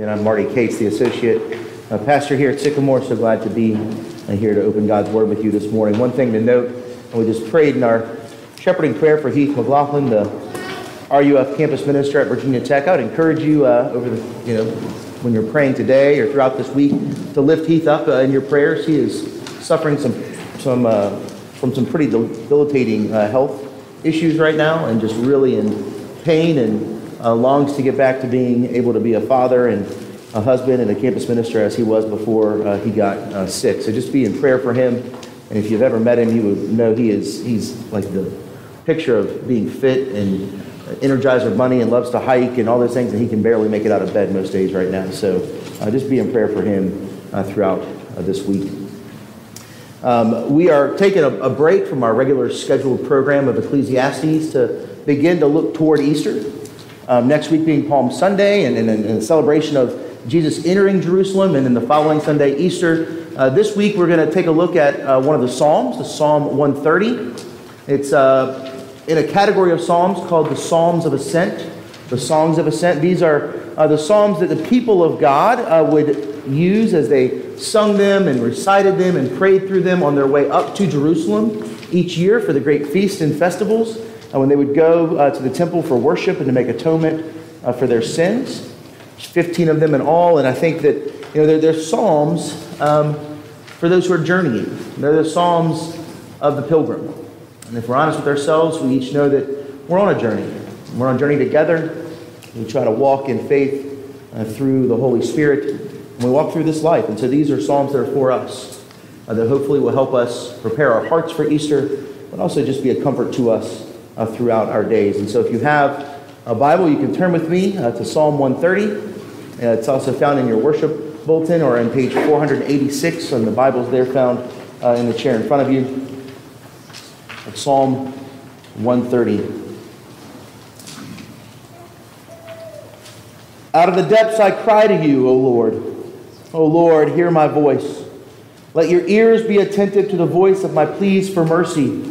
And I'm Marty Cates, the associate uh, pastor here at Sycamore. So glad to be uh, here to open God's Word with you this morning. One thing to note, we just prayed in our shepherding prayer for Heath McLaughlin, the RUF campus minister at Virginia Tech. I would encourage you uh, over the, you know, when you're praying today or throughout this week to lift Heath up uh, in your prayers. He is suffering some, some, uh, from some pretty debilitating uh, health issues right now and just really in pain and uh, longs to get back to being able to be a father and a husband and a campus minister as he was before uh, he got uh, sick. So just be in prayer for him. And if you've ever met him, you would know he is he's like the picture of being fit and energizer bunny and loves to hike and all those things, and he can barely make it out of bed most days right now. So uh, just be in prayer for him uh, throughout this week. Um, we are taking a, a break from our regular scheduled program of Ecclesiastes to begin to look toward Easter. Um, next week being Palm Sunday and, a celebration of Jesus entering Jerusalem, and then the following Sunday, Easter. Uh, this week, we're going to take a look at uh, one of the Psalms, the Psalm 130. It's uh, in a category of Psalms called the Psalms of Ascent, the Songs of Ascent. These are uh, the Psalms that the people of God uh, would use as they sung them and recited them and prayed through them on their way up to Jerusalem each year for the great feasts and festivals, when they would go to the temple for worship and to make atonement for their sins. 15 of them in all, and I think that you know they're, they're psalms um, for those who are journeying. They're the psalms of the pilgrim. And if we're honest with ourselves, we each know that we're on a journey. We're on a journey together. We try to walk in faith uh, through the Holy Spirit, and we walk through this life. And so these are psalms that are for us, uh, that hopefully will help us prepare our hearts for Easter, but also just be a comfort to us uh, throughout our days. And so if you have a Bible, you can turn with me uh, to Psalm 130. Uh, it's also found in your worship bulletin or on page 486, and the Bible's there found uh, in the chair in front of you. Psalm 130. Out of the depths I cry to you, O Lord. O Lord, hear my voice. Let your ears be attentive to the voice of my pleas for mercy.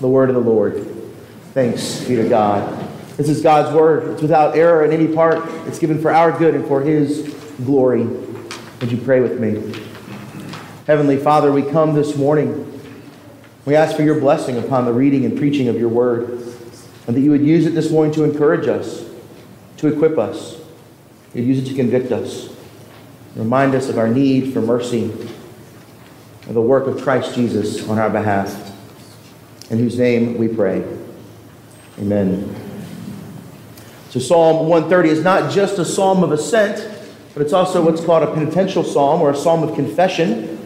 The word of the Lord. Thanks be to God. This is God's word. It's without error in any part. It's given for our good and for his glory. Would you pray with me? Heavenly Father, we come this morning. We ask for your blessing upon the reading and preaching of your word, and that you would use it this morning to encourage us, to equip us. You'd use it to convict us, remind us of our need for mercy, of the work of Christ Jesus on our behalf, in whose name we pray. Amen. So, Psalm 130 is not just a psalm of ascent but it's also what's called a penitential psalm or a psalm of confession.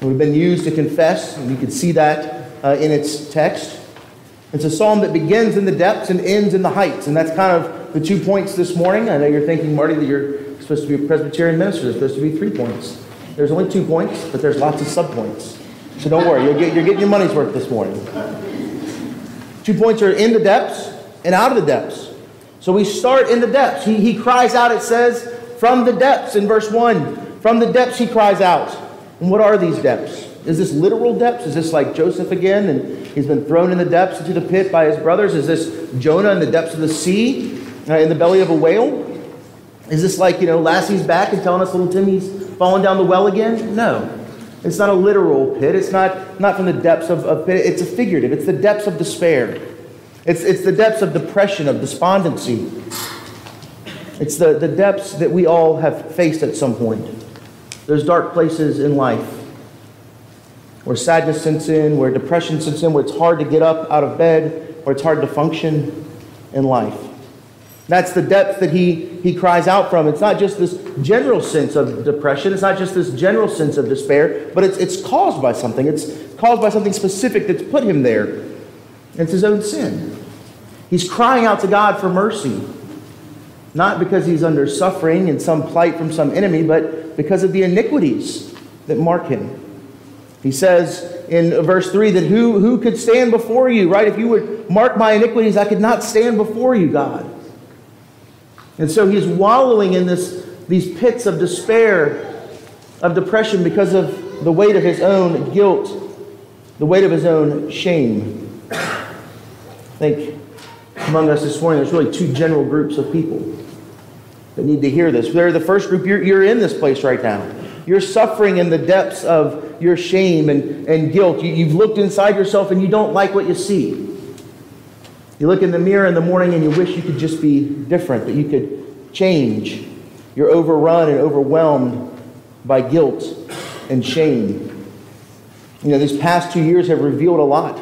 And we've been used to confess, and you can see that uh, in its text. It's a psalm that begins in the depths and ends in the heights, and that's kind of the two points this morning. I know you're thinking, Marty, that you're supposed to be a Presbyterian minister. There's supposed to be three points. There's only two points, but there's lots of subpoints. So don't worry, you're getting your money's worth this morning. Two points are in the depths and out of the depths. So we start in the depths. He, he cries out, it says, from the depths in verse 1. From the depths he cries out. And what are these depths? Is this literal depths? Is this like Joseph again and he's been thrown in the depths into the pit by his brothers? Is this Jonah in the depths of the sea, uh, in the belly of a whale? Is this like, you know, Lassie's back and telling us little Timmy's falling down the well again? No. It's not a literal pit. It's not, not from the depths of, of pit. It's a figurative. It's the depths of despair. It's, it's the depths of depression, of despondency. It's the, the depths that we all have faced at some point. Those dark places in life where sadness sets in, where depression sets in, where it's hard to get up out of bed, where it's hard to function in life. That's the depth that he, he cries out from. It's not just this general sense of depression, it's not just this general sense of despair, but it's, it's caused by something. It's caused by something specific that's put him there. It's his own sin. He's crying out to God for mercy. not because he's under suffering and some plight from some enemy, but because of the iniquities that mark him. He says in verse 3 that who, who could stand before you, right? If you would mark my iniquities, I could not stand before you, God. And so he's wallowing in this, these pits of despair, of depression because of the weight of his own guilt, the weight of his own shame. I think among us this morning, there's really two general groups of people that need to hear this. They're the first group, you're, you're in this place right now. You're suffering in the depths of your shame and, and guilt. You, you've looked inside yourself and you don't like what you see. You look in the mirror in the morning and you wish you could just be different, that you could change. You're overrun and overwhelmed by guilt and shame. You know, these past two years have revealed a lot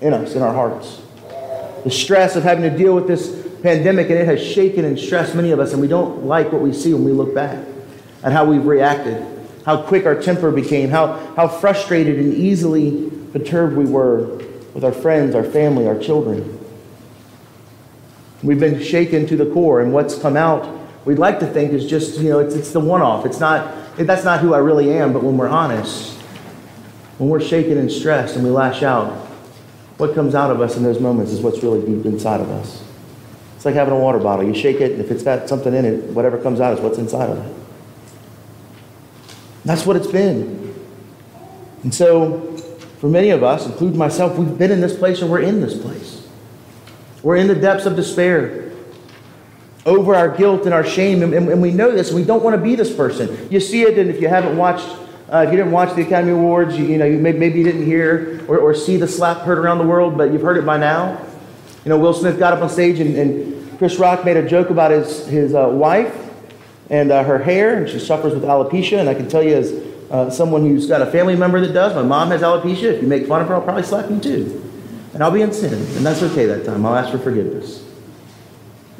in us, in our hearts. The stress of having to deal with this pandemic, and it has shaken and stressed many of us, and we don't like what we see when we look back at how we've reacted, how quick our temper became, how, how frustrated and easily perturbed we were with our friends, our family, our children. We've been shaken to the core, and what's come out, we'd like to think is just, you know, it's, it's the one off. It's not, that's not who I really am, but when we're honest, when we're shaken and stressed and we lash out, what comes out of us in those moments is what's really deep inside of us. It's like having a water bottle. You shake it, and if it's got something in it, whatever comes out is what's inside of it. That's what it's been. And so, for many of us, including myself, we've been in this place or we're in this place. We're in the depths of despair over our guilt and our shame, and, and we know this, and we don't want to be this person. You see it, and if you haven't watched, uh, if you didn't watch the Academy Awards, you, you know, you may, maybe you didn't hear or, or see the slap heard around the world, but you've heard it by now. You know, Will Smith got up on stage and, and Chris Rock made a joke about his, his uh, wife and uh, her hair, and she suffers with alopecia. And I can tell you, as uh, someone who's got a family member that does, my mom has alopecia. If you make fun of her, I'll probably slap you too. And I'll be in sin, and that's okay that time. I'll ask for forgiveness.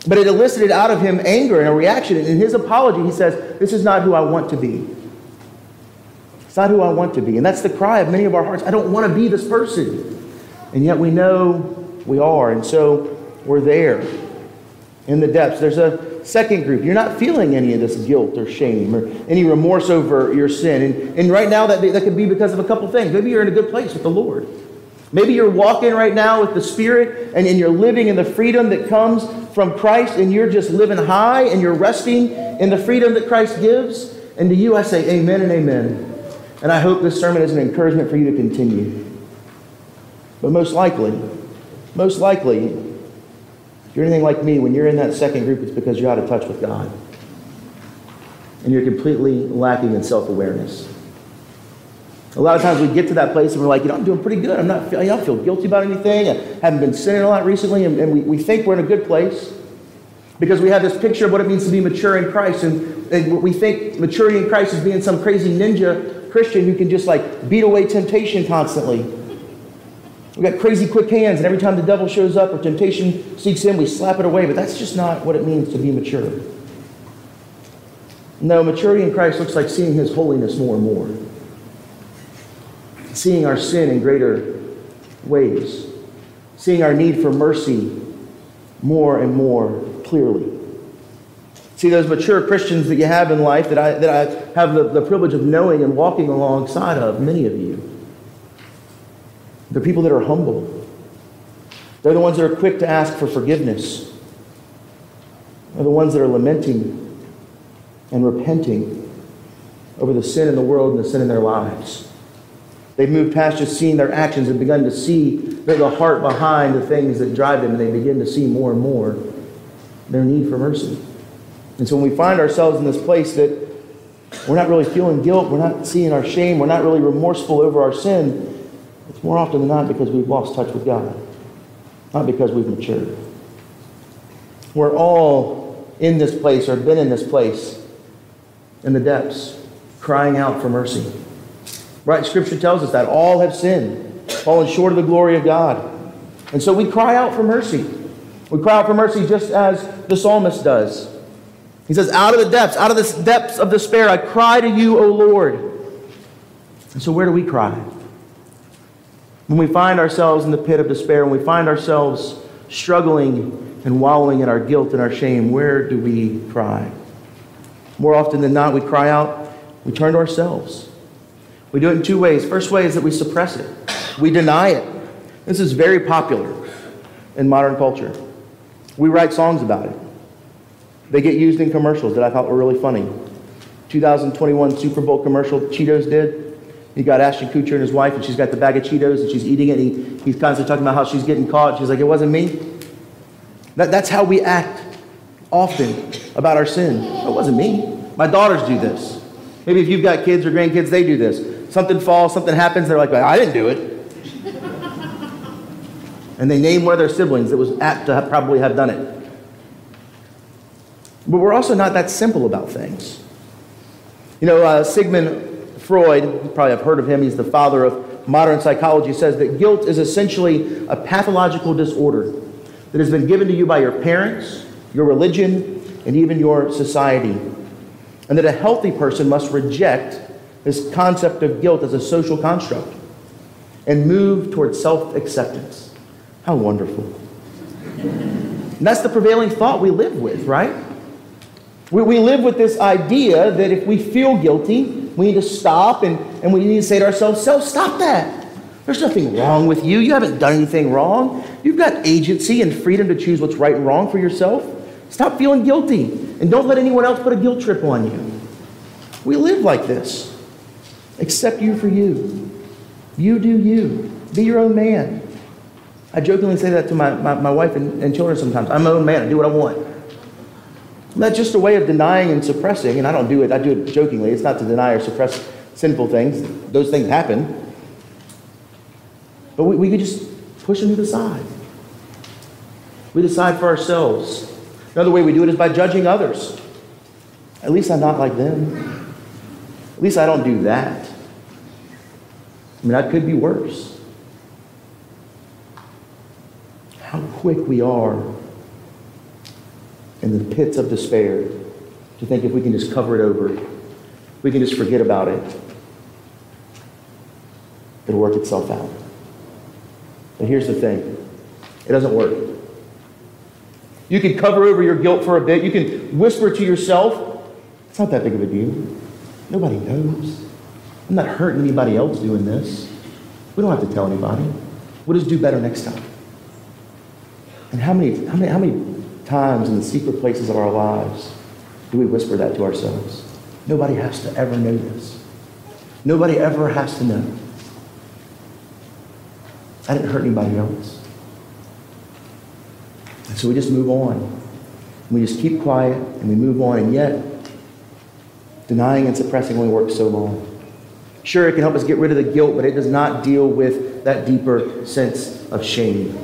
But it elicited out of him anger and a reaction. And in his apology, he says, This is not who I want to be. It's not who I want to be. And that's the cry of many of our hearts. I don't want to be this person. And yet we know we are. And so we're there in the depths. There's a second group. You're not feeling any of this guilt or shame or any remorse over your sin. And, and right now, that, that could be because of a couple things. Maybe you're in a good place with the Lord. Maybe you're walking right now with the Spirit and, and you're living in the freedom that comes from Christ and you're just living high and you're resting in the freedom that Christ gives. And to you, I say amen and amen. And I hope this sermon is an encouragement for you to continue. But most likely, most likely, if you're anything like me, when you're in that second group, it's because you're out of touch with God. And you're completely lacking in self awareness. A lot of times we get to that place and we're like, you know, I'm doing pretty good. I'm not, I don't feel guilty about anything. I haven't been sinning a lot recently. And, and we, we think we're in a good place because we have this picture of what it means to be mature in Christ. And, and we think maturity in Christ is being some crazy ninja Christian who can just like beat away temptation constantly. We've got crazy quick hands, and every time the devil shows up or temptation seeks in, we slap it away. But that's just not what it means to be mature. No, maturity in Christ looks like seeing his holiness more and more, seeing our sin in greater ways, seeing our need for mercy more and more clearly. See, those mature Christians that you have in life that I, that I have the, the privilege of knowing and walking alongside of, many of you, they're people that are humble. They're the ones that are quick to ask for forgiveness. They're the ones that are lamenting and repenting over the sin in the world and the sin in their lives. They've moved past just seeing their actions and begun to see the heart behind the things that drive them, and they begin to see more and more their need for mercy. And so when we find ourselves in this place that we're not really feeling guilt, we're not seeing our shame, we're not really remorseful over our sin, it's more often than not because we've lost touch with God, not because we've matured. We're all in this place or been in this place in the depths, crying out for mercy. Right? Scripture tells us that all have sinned, fallen short of the glory of God. And so we cry out for mercy. We cry out for mercy just as the psalmist does. He says, Out of the depths, out of the depths of despair, I cry to you, O Lord. And so where do we cry? When we find ourselves in the pit of despair, when we find ourselves struggling and wallowing in our guilt and our shame, where do we cry? More often than not, we cry out, we turn to ourselves. We do it in two ways. First way is that we suppress it, we deny it. This is very popular in modern culture. We write songs about it. They get used in commercials that I thought were really funny. 2021 Super Bowl commercial Cheetos did. He got Ashton Kutcher and his wife, and she's got the bag of Cheetos, and she's eating it. He, he's constantly talking about how she's getting caught. She's like, it wasn't me. That, that's how we act often about our sin. It wasn't me. My daughters do this. Maybe if you've got kids or grandkids, they do this. Something falls, something happens, they're like, I didn't do it. and they name one of their siblings that was apt to have, probably have done it. But we're also not that simple about things. You know, uh, Sigmund Freud, you probably have heard of him, he's the father of modern psychology, says that guilt is essentially a pathological disorder that has been given to you by your parents, your religion, and even your society. And that a healthy person must reject this concept of guilt as a social construct and move towards self acceptance. How wonderful. and that's the prevailing thought we live with, right? We, we live with this idea that if we feel guilty, we need to stop and, and we need to say to ourselves, so stop that. There's nothing wrong with you. You haven't done anything wrong. You've got agency and freedom to choose what's right and wrong for yourself. Stop feeling guilty and don't let anyone else put a guilt trip on you. We live like this. Accept you for you. You do you. Be your own man. I jokingly say that to my, my, my wife and, and children sometimes. I'm my own man. I do what I want. That's just a way of denying and suppressing, and I don't do it, I do it jokingly. It's not to deny or suppress sinful things. Those things happen. But we, we could just push them to the side. We decide for ourselves. Another way we do it is by judging others. At least I'm not like them. At least I don't do that. I mean, that could be worse. How quick we are in the pits of despair to think if we can just cover it over, we can just forget about it, it'll work itself out. But here's the thing it doesn't work. You can cover over your guilt for a bit, you can whisper to yourself, it's not that big of a deal. Nobody knows. I'm not hurting anybody else doing this. We don't have to tell anybody. We'll just do better next time. And how many, how many, how many times in the secret places of our lives do we whisper that to ourselves? Nobody has to ever know this. Nobody ever has to know. I didn't hurt anybody else. And so we just move on. We just keep quiet and we move on, and yet denying and suppressing only works so long. Sure, it can help us get rid of the guilt, but it does not deal with that deeper sense of shame.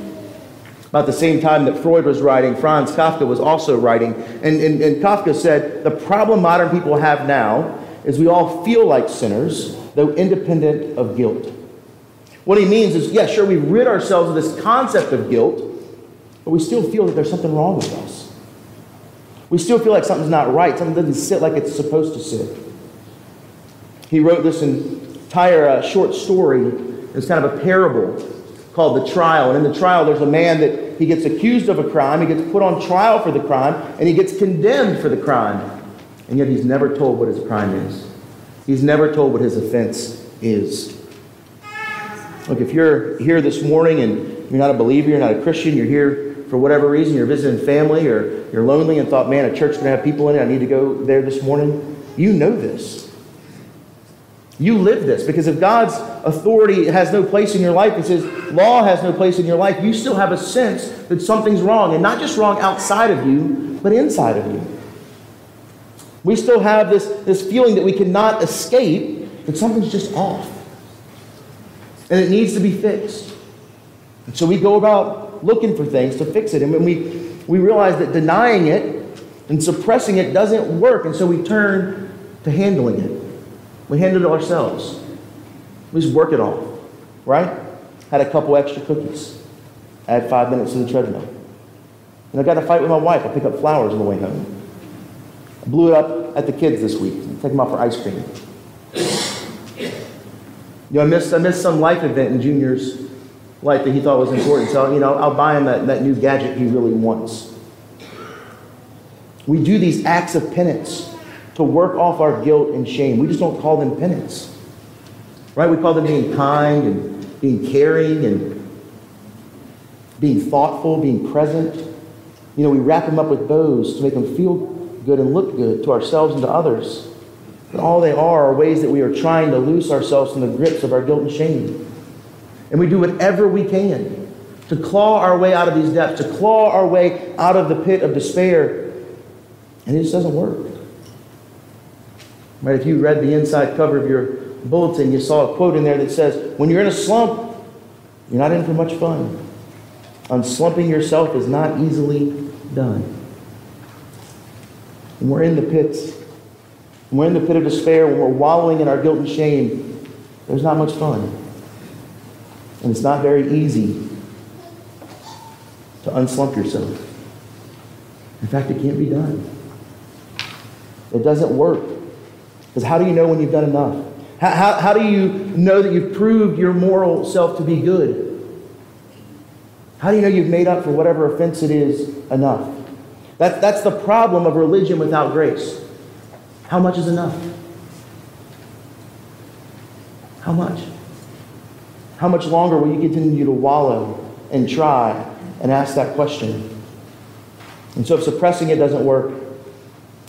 About the same time that Freud was writing, Franz Kafka was also writing. And, and, and Kafka said, The problem modern people have now is we all feel like sinners, though independent of guilt. What he means is, yeah, sure, we rid ourselves of this concept of guilt, but we still feel that there's something wrong with us. We still feel like something's not right, something doesn't sit like it's supposed to sit. He wrote this entire uh, short story. It's kind of a parable called The Trial. And in the trial, there's a man that he gets accused of a crime, he gets put on trial for the crime, and he gets condemned for the crime. And yet he's never told what his crime is. He's never told what his offense is. Look, if you're here this morning and you're not a believer, you're not a Christian, you're here for whatever reason, you're visiting family, or you're lonely and thought, man, a church going to have people in it, I need to go there this morning, you know this. You live this because if God's authority has no place in your life, if His law has no place in your life, you still have a sense that something's wrong. And not just wrong outside of you, but inside of you. We still have this, this feeling that we cannot escape, that something's just off. And it needs to be fixed. And so we go about looking for things to fix it. And when we, we realize that denying it and suppressing it doesn't work, and so we turn to handling it. We handle it ourselves. We just work it off, right? Had a couple extra cookies. I had five minutes to the treadmill. And I got a fight with my wife. I pick up flowers on the way home. I blew it up at the kids this week. Take them out for ice cream. You know, I missed, I missed some life event in Junior's life that he thought was important. So, you know, I'll buy him that, that new gadget he really wants. We do these acts of penance to work off our guilt and shame. We just don't call them penance. Right? We call them being kind and being caring and being thoughtful, being present. You know, we wrap them up with bows to make them feel good and look good to ourselves and to others. But all they are are ways that we are trying to loose ourselves from the grips of our guilt and shame. And we do whatever we can to claw our way out of these depths, to claw our way out of the pit of despair. And it just doesn't work. Right? If you read the inside cover of your bulletin, you saw a quote in there that says, When you're in a slump, you're not in for much fun. Unslumping yourself is not easily done. When we're in the pits, when we're in the pit of despair, when we're wallowing in our guilt and shame, there's not much fun. And it's not very easy to unslump yourself. In fact, it can't be done. It doesn't work. Because how do you know when you've done enough? How, how, how do you know that you've proved your moral self to be good? How do you know you've made up for whatever offense it is enough? That, that's the problem of religion without grace. How much is enough? How much? How much longer will you continue to wallow and try and ask that question? And so, if suppressing it doesn't work,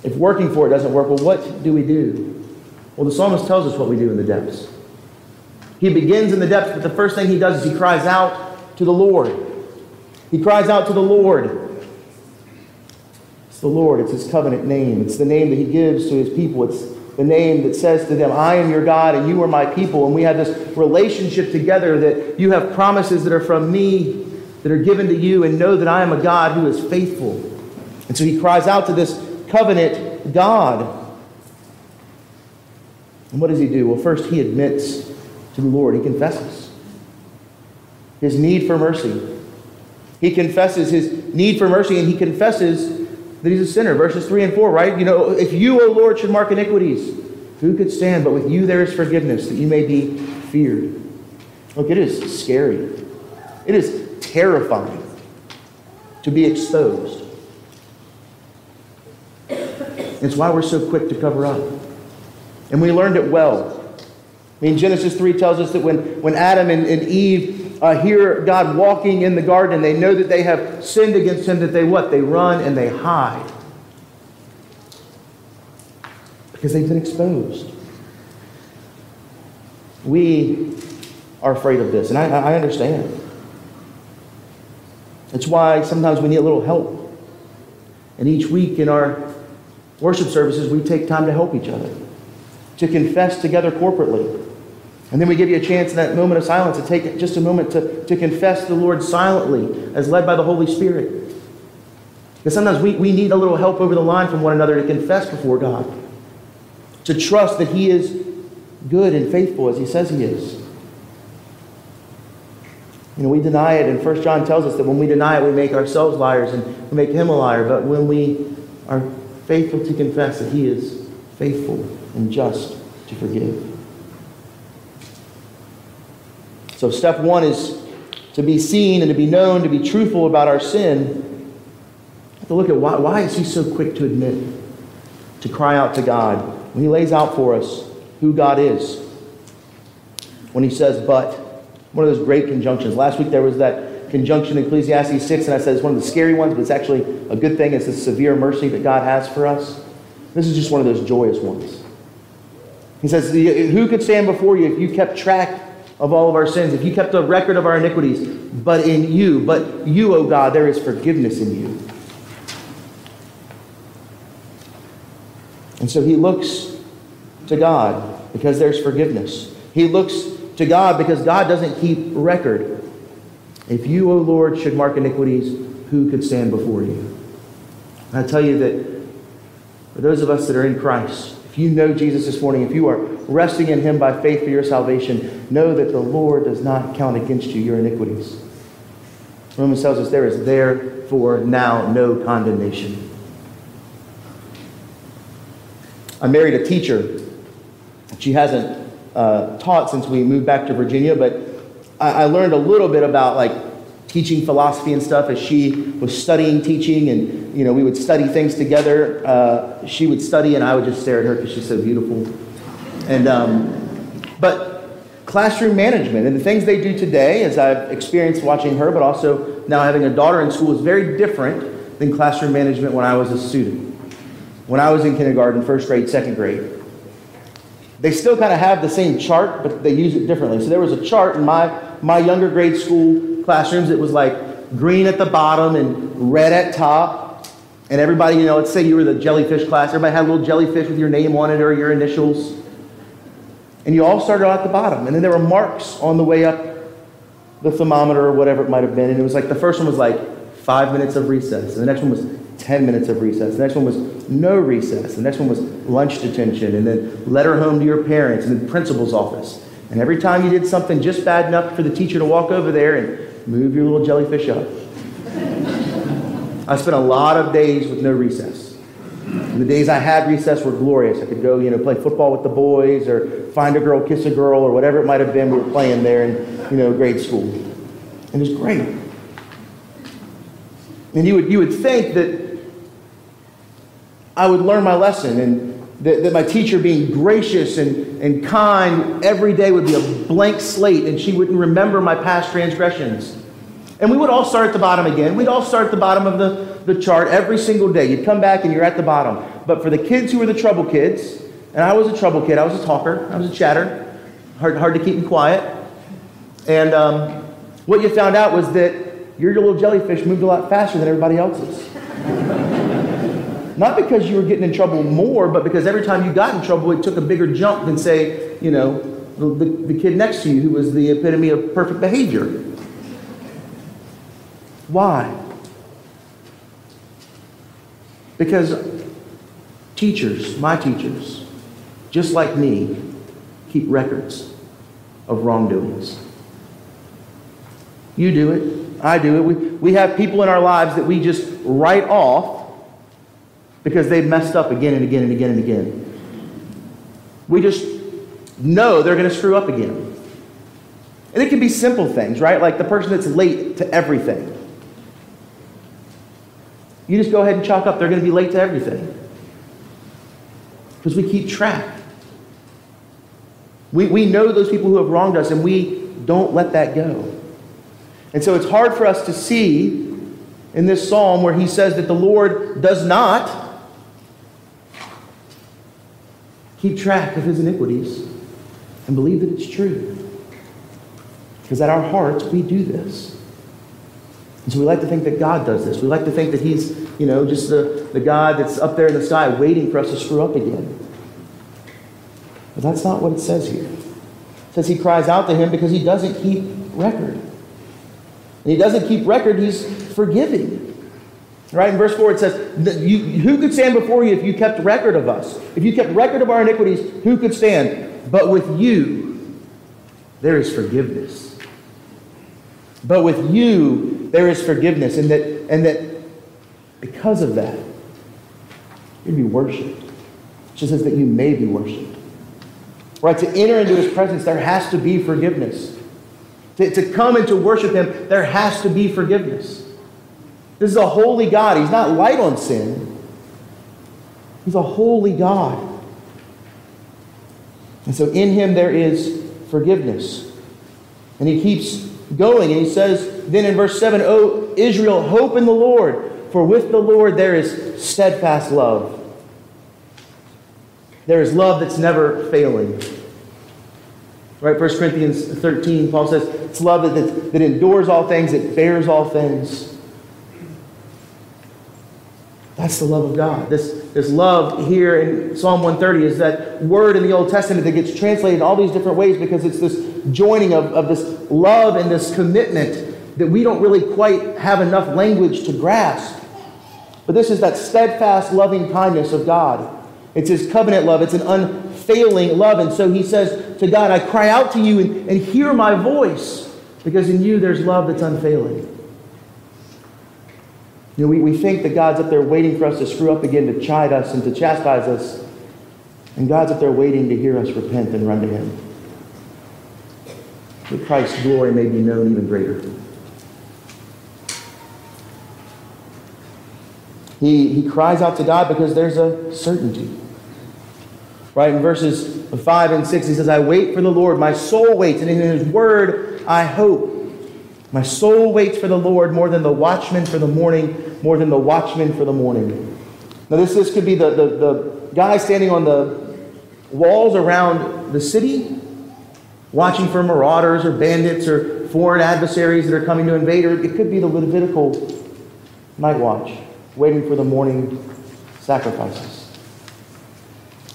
if working for it doesn't work, well, what do we do? Well, the psalmist tells us what we do in the depths. He begins in the depths, but the first thing he does is he cries out to the Lord. He cries out to the Lord. It's the Lord, it's his covenant name. It's the name that he gives to his people. It's the name that says to them, I am your God and you are my people. And we have this relationship together that you have promises that are from me that are given to you, and know that I am a God who is faithful. And so he cries out to this covenant God. And what does he do? Well, first, he admits to the Lord, he confesses his need for mercy. He confesses his need for mercy, and he confesses that he's a sinner. Verses 3 and 4, right? You know, if you, O Lord, should mark iniquities, who could stand? But with you there is forgiveness, that you may be feared. Look, it is scary. It is terrifying to be exposed. It's why we're so quick to cover up. And we learned it well. I mean, Genesis 3 tells us that when, when Adam and, and Eve uh, hear God walking in the garden, they know that they have sinned against him, that they what? They run and they hide. Because they've been exposed. We are afraid of this, and I, I understand. It's why sometimes we need a little help. And each week in our worship services, we take time to help each other, to confess together corporately. And then we give you a chance in that moment of silence to take just a moment to, to confess the Lord silently as led by the Holy Spirit. Because sometimes we, we need a little help over the line from one another to confess before God, to trust that He is good and faithful as He says He is. You know, we deny it, and First John tells us that when we deny it, we make ourselves liars and we make him a liar. But when we are faithful to confess that he is faithful and just to forgive. So, step one is to be seen and to be known, to be truthful about our sin. to look at why, why is he so quick to admit, to cry out to God when he lays out for us who God is. When he says, but one of those great conjunctions. Last week there was that conjunction in Ecclesiastes 6, and I said it's one of the scary ones, but it's actually a good thing. It's the severe mercy that God has for us. This is just one of those joyous ones. He says, Who could stand before you if you kept track of all of our sins, if you kept a record of our iniquities? But in you, but you, O God, there is forgiveness in you. And so he looks to God because there's forgiveness. He looks to God because God doesn't keep record. If you, O Lord, should mark iniquities, who could stand before you? I tell you that for those of us that are in Christ, if you know Jesus this morning, if you are resting in him by faith for your salvation, know that the Lord does not count against you your iniquities. Romans tells us there is therefore now no condemnation. I married a teacher. She hasn't uh, taught since we moved back to Virginia, but I, I learned a little bit about like teaching philosophy and stuff as she was studying teaching and you know we would study things together uh, she would study and i would just stare at her because she's so beautiful and um, but classroom management and the things they do today as i've experienced watching her but also now having a daughter in school is very different than classroom management when i was a student when i was in kindergarten first grade second grade they still kind of have the same chart but they use it differently so there was a chart in my my younger grade school classrooms, it was like green at the bottom and red at top. And everybody, you know, let's say you were the jellyfish class, everybody had a little jellyfish with your name on it or your initials. And you all started out at the bottom. And then there were marks on the way up the thermometer or whatever it might have been. And it was like the first one was like five minutes of recess. And the next one was 10 minutes of recess. The next one was no recess. The next one was lunch detention. And then letter home to your parents. And then principal's office. And every time you did something just bad enough for the teacher to walk over there and Move your little jellyfish up. I spent a lot of days with no recess. And the days I had recess were glorious. I could go, you know, play football with the boys or find a girl, kiss a girl, or whatever it might have been we were playing there in, you know, grade school. And it was great. And you would, you would think that I would learn my lesson and that, that my teacher being gracious and, and kind every day would be a blank slate and she wouldn't remember my past transgressions. And we would all start at the bottom again. We'd all start at the bottom of the, the chart every single day. You'd come back and you're at the bottom. But for the kids who were the trouble kids, and I was a trouble kid, I was a talker, I was a chatter, hard, hard to keep me quiet. And um, what you found out was that your little jellyfish moved a lot faster than everybody else's. Not because you were getting in trouble more, but because every time you got in trouble, it took a bigger jump than, say, you know, the, the, the kid next to you who was the epitome of perfect behavior. Why? Because teachers, my teachers, just like me, keep records of wrongdoings. You do it. I do it. We, we have people in our lives that we just write off because they've messed up again and again and again and again. We just know they're going to screw up again. And it can be simple things, right? Like the person that's late to everything. You just go ahead and chalk up they're going to be late to everything. Because we keep track. We, we know those people who have wronged us and we don't let that go. And so it's hard for us to see in this psalm where he says that the Lord does not keep track of his iniquities and believe that it's true. Because at our hearts, we do this. And so we like to think that God does this. We like to think that He's, you know, just the, the God that's up there in the sky waiting for us to screw up again. But that's not what it says here. It says He cries out to Him because He doesn't keep record. And He doesn't keep record, He's forgiving. Right? In verse 4, it says, you, Who could stand before you if you kept record of us? If you kept record of our iniquities, who could stand? But with you, there is forgiveness. But with you, there is forgiveness. And that, and that because of that, you'd be worshiped. Just says that you may be worshiped. Right? To enter into his presence, there has to be forgiveness. To, to come and to worship him, there has to be forgiveness. This is a holy God. He's not light on sin. He's a holy God. And so in him there is forgiveness. And he keeps going and he says then in verse 7, O Israel, hope in the Lord, for with the Lord there is steadfast love. There is love that's never failing. Right? 1 Corinthians 13, Paul says, it's love that, that endures all things, it bears all things. That's the love of God. This, this love here in Psalm 130 is that word in the Old Testament that gets translated all these different ways because it's this joining of, of this love and this commitment that we don't really quite have enough language to grasp. But this is that steadfast loving kindness of God. It's his covenant love, it's an unfailing love. And so he says to God, I cry out to you and, and hear my voice, because in you there's love that's unfailing. You know, we, we think that God's up there waiting for us to screw up again, to chide us and to chastise us. And God's up there waiting to hear us repent and run to Him. That Christ's glory may be known even greater. He, he cries out to God because there's a certainty. Right in verses 5 and 6, he says, I wait for the Lord. My soul waits, and in his word I hope. My soul waits for the Lord more than the watchman for the morning, more than the watchman for the morning. Now, this, this could be the, the, the guy standing on the walls around the city, watching for marauders or bandits or foreign adversaries that are coming to invade, or it could be the Levitical night watch, waiting for the morning sacrifices.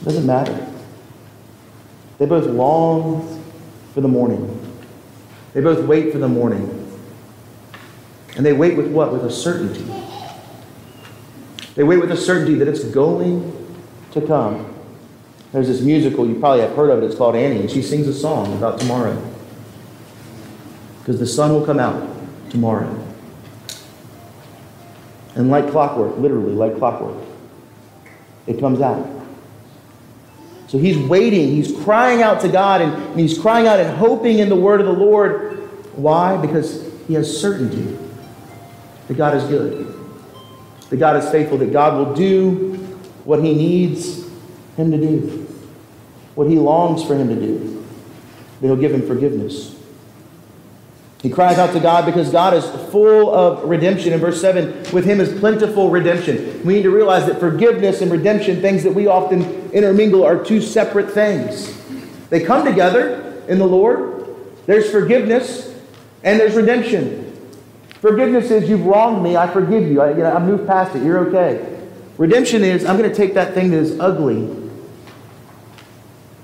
It doesn't matter. They both long for the morning. They both wait for the morning. And they wait with what? With a certainty. They wait with a certainty that it's going to come. There's this musical, you probably have heard of it, it's called Annie, and she sings a song about tomorrow. Because the sun will come out tomorrow. And like clockwork, literally like clockwork, it comes out. So he's waiting, he's crying out to God, and he's crying out and hoping in the word of the Lord. Why? Because he has certainty that God is good, that God is faithful, that God will do what he needs him to do, what he longs for him to do, that he'll give him forgiveness. He cries out to God because God is full of redemption. In verse 7, with him is plentiful redemption. We need to realize that forgiveness and redemption, things that we often intermingle, are two separate things. They come together in the Lord. There's forgiveness and there's redemption. Forgiveness is you've wronged me, I forgive you. I, you know, I moved past it, you're okay. Redemption is I'm going to take that thing that is ugly,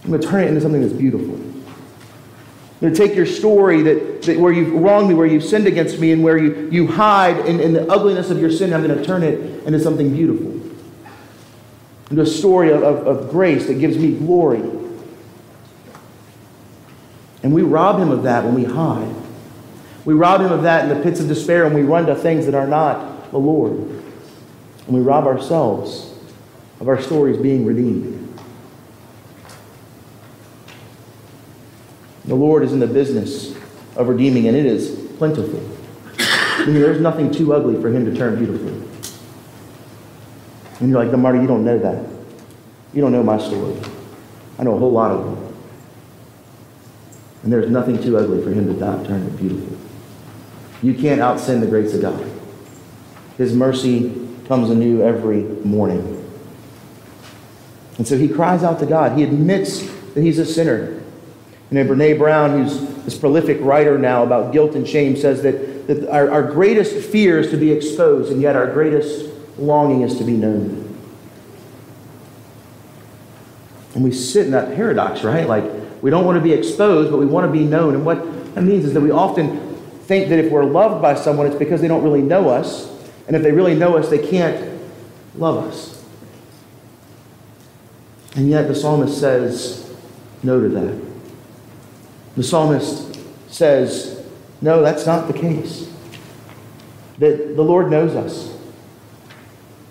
I'm going to turn it into something that's beautiful. I'm going to take your story that, that where you've wronged me, where you've sinned against me, and where you, you hide in, in the ugliness of your sin, I'm going to turn it into something beautiful. Into a story of, of, grace that gives me glory. And we rob him of that when we hide. We rob him of that in the pits of despair and we run to things that are not the Lord. And we rob ourselves of our stories being redeemed. The Lord is in the business of redeeming, and it is plentiful. Meaning there's nothing too ugly for him to turn beautiful. And you're like, no, Marty, you don't know that. You don't know my story. I know a whole lot of them. And there's nothing too ugly for him to not turn it beautiful. You can't out sin the grace of God. His mercy comes anew every morning. And so he cries out to God. He admits that he's a sinner. You know, Brene Brown, who's this prolific writer now about guilt and shame, says that, that our, our greatest fear is to be exposed, and yet our greatest longing is to be known. And we sit in that paradox, right? Like, we don't want to be exposed, but we want to be known. And what that means is that we often think that if we're loved by someone, it's because they don't really know us. And if they really know us, they can't love us. And yet the psalmist says no to that. The psalmist says, no, that's not the case. That the Lord knows us.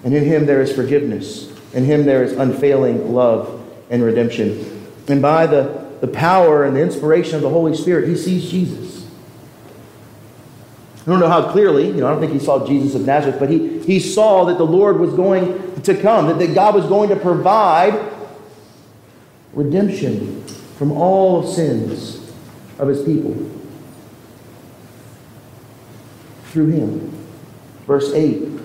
And in him there is forgiveness. In him there is unfailing love and redemption. And by the, the power and the inspiration of the Holy Spirit, he sees Jesus. I don't know how clearly, you know, I don't think he saw Jesus of Nazareth, but he, he saw that the Lord was going to come, that, that God was going to provide redemption from all sins of his people through him. Verse 8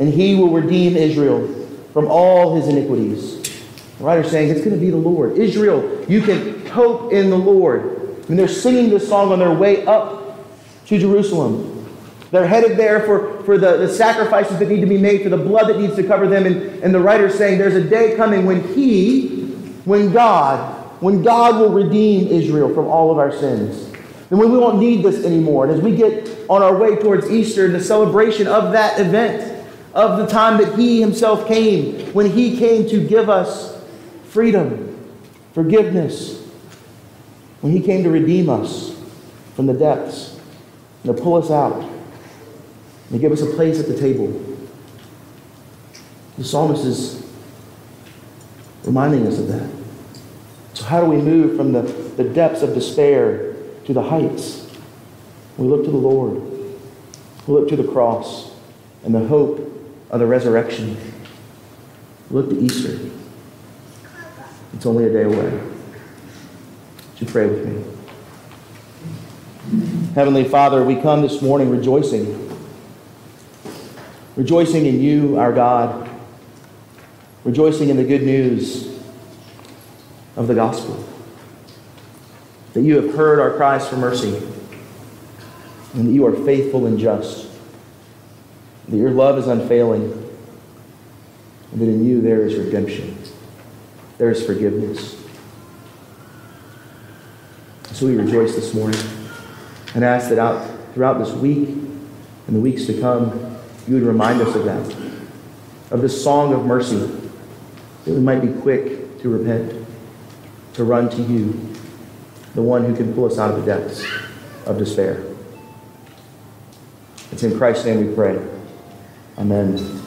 And he will redeem Israel from all his iniquities. The writer's saying it's going to be the Lord. Israel, you can hope in the Lord. Mean, they're singing this song on their way up to Jerusalem. They're headed there for, for the, the sacrifices that need to be made, for the blood that needs to cover them. And, and the writer's saying there's a day coming when He, when God, when God will redeem Israel from all of our sins. And when we won't need this anymore. And as we get on our way towards Easter and the celebration of that event, of the time that He Himself came, when He came to give us freedom, forgiveness, when He came to redeem us from the depths and to pull us out and to give us a place at the table. The psalmist is reminding us of that. So, how do we move from the, the depths of despair to the heights? We look to the Lord. We look to the cross and the hope of the resurrection. Look to Easter. It's only a day away. Would you pray with me? Heavenly Father, we come this morning rejoicing. Rejoicing in you, our God. Rejoicing in the good news of the gospel. That you have heard our cries for mercy. And that you are faithful and just. That your love is unfailing. And that in you there is redemption. There is forgiveness. So we rejoice this morning and ask that out throughout this week and the weeks to come, you would remind us of that, of this song of mercy, that we might be quick to repent, to run to you, the one who can pull us out of the depths of despair. It's in Christ's name we pray. Amen.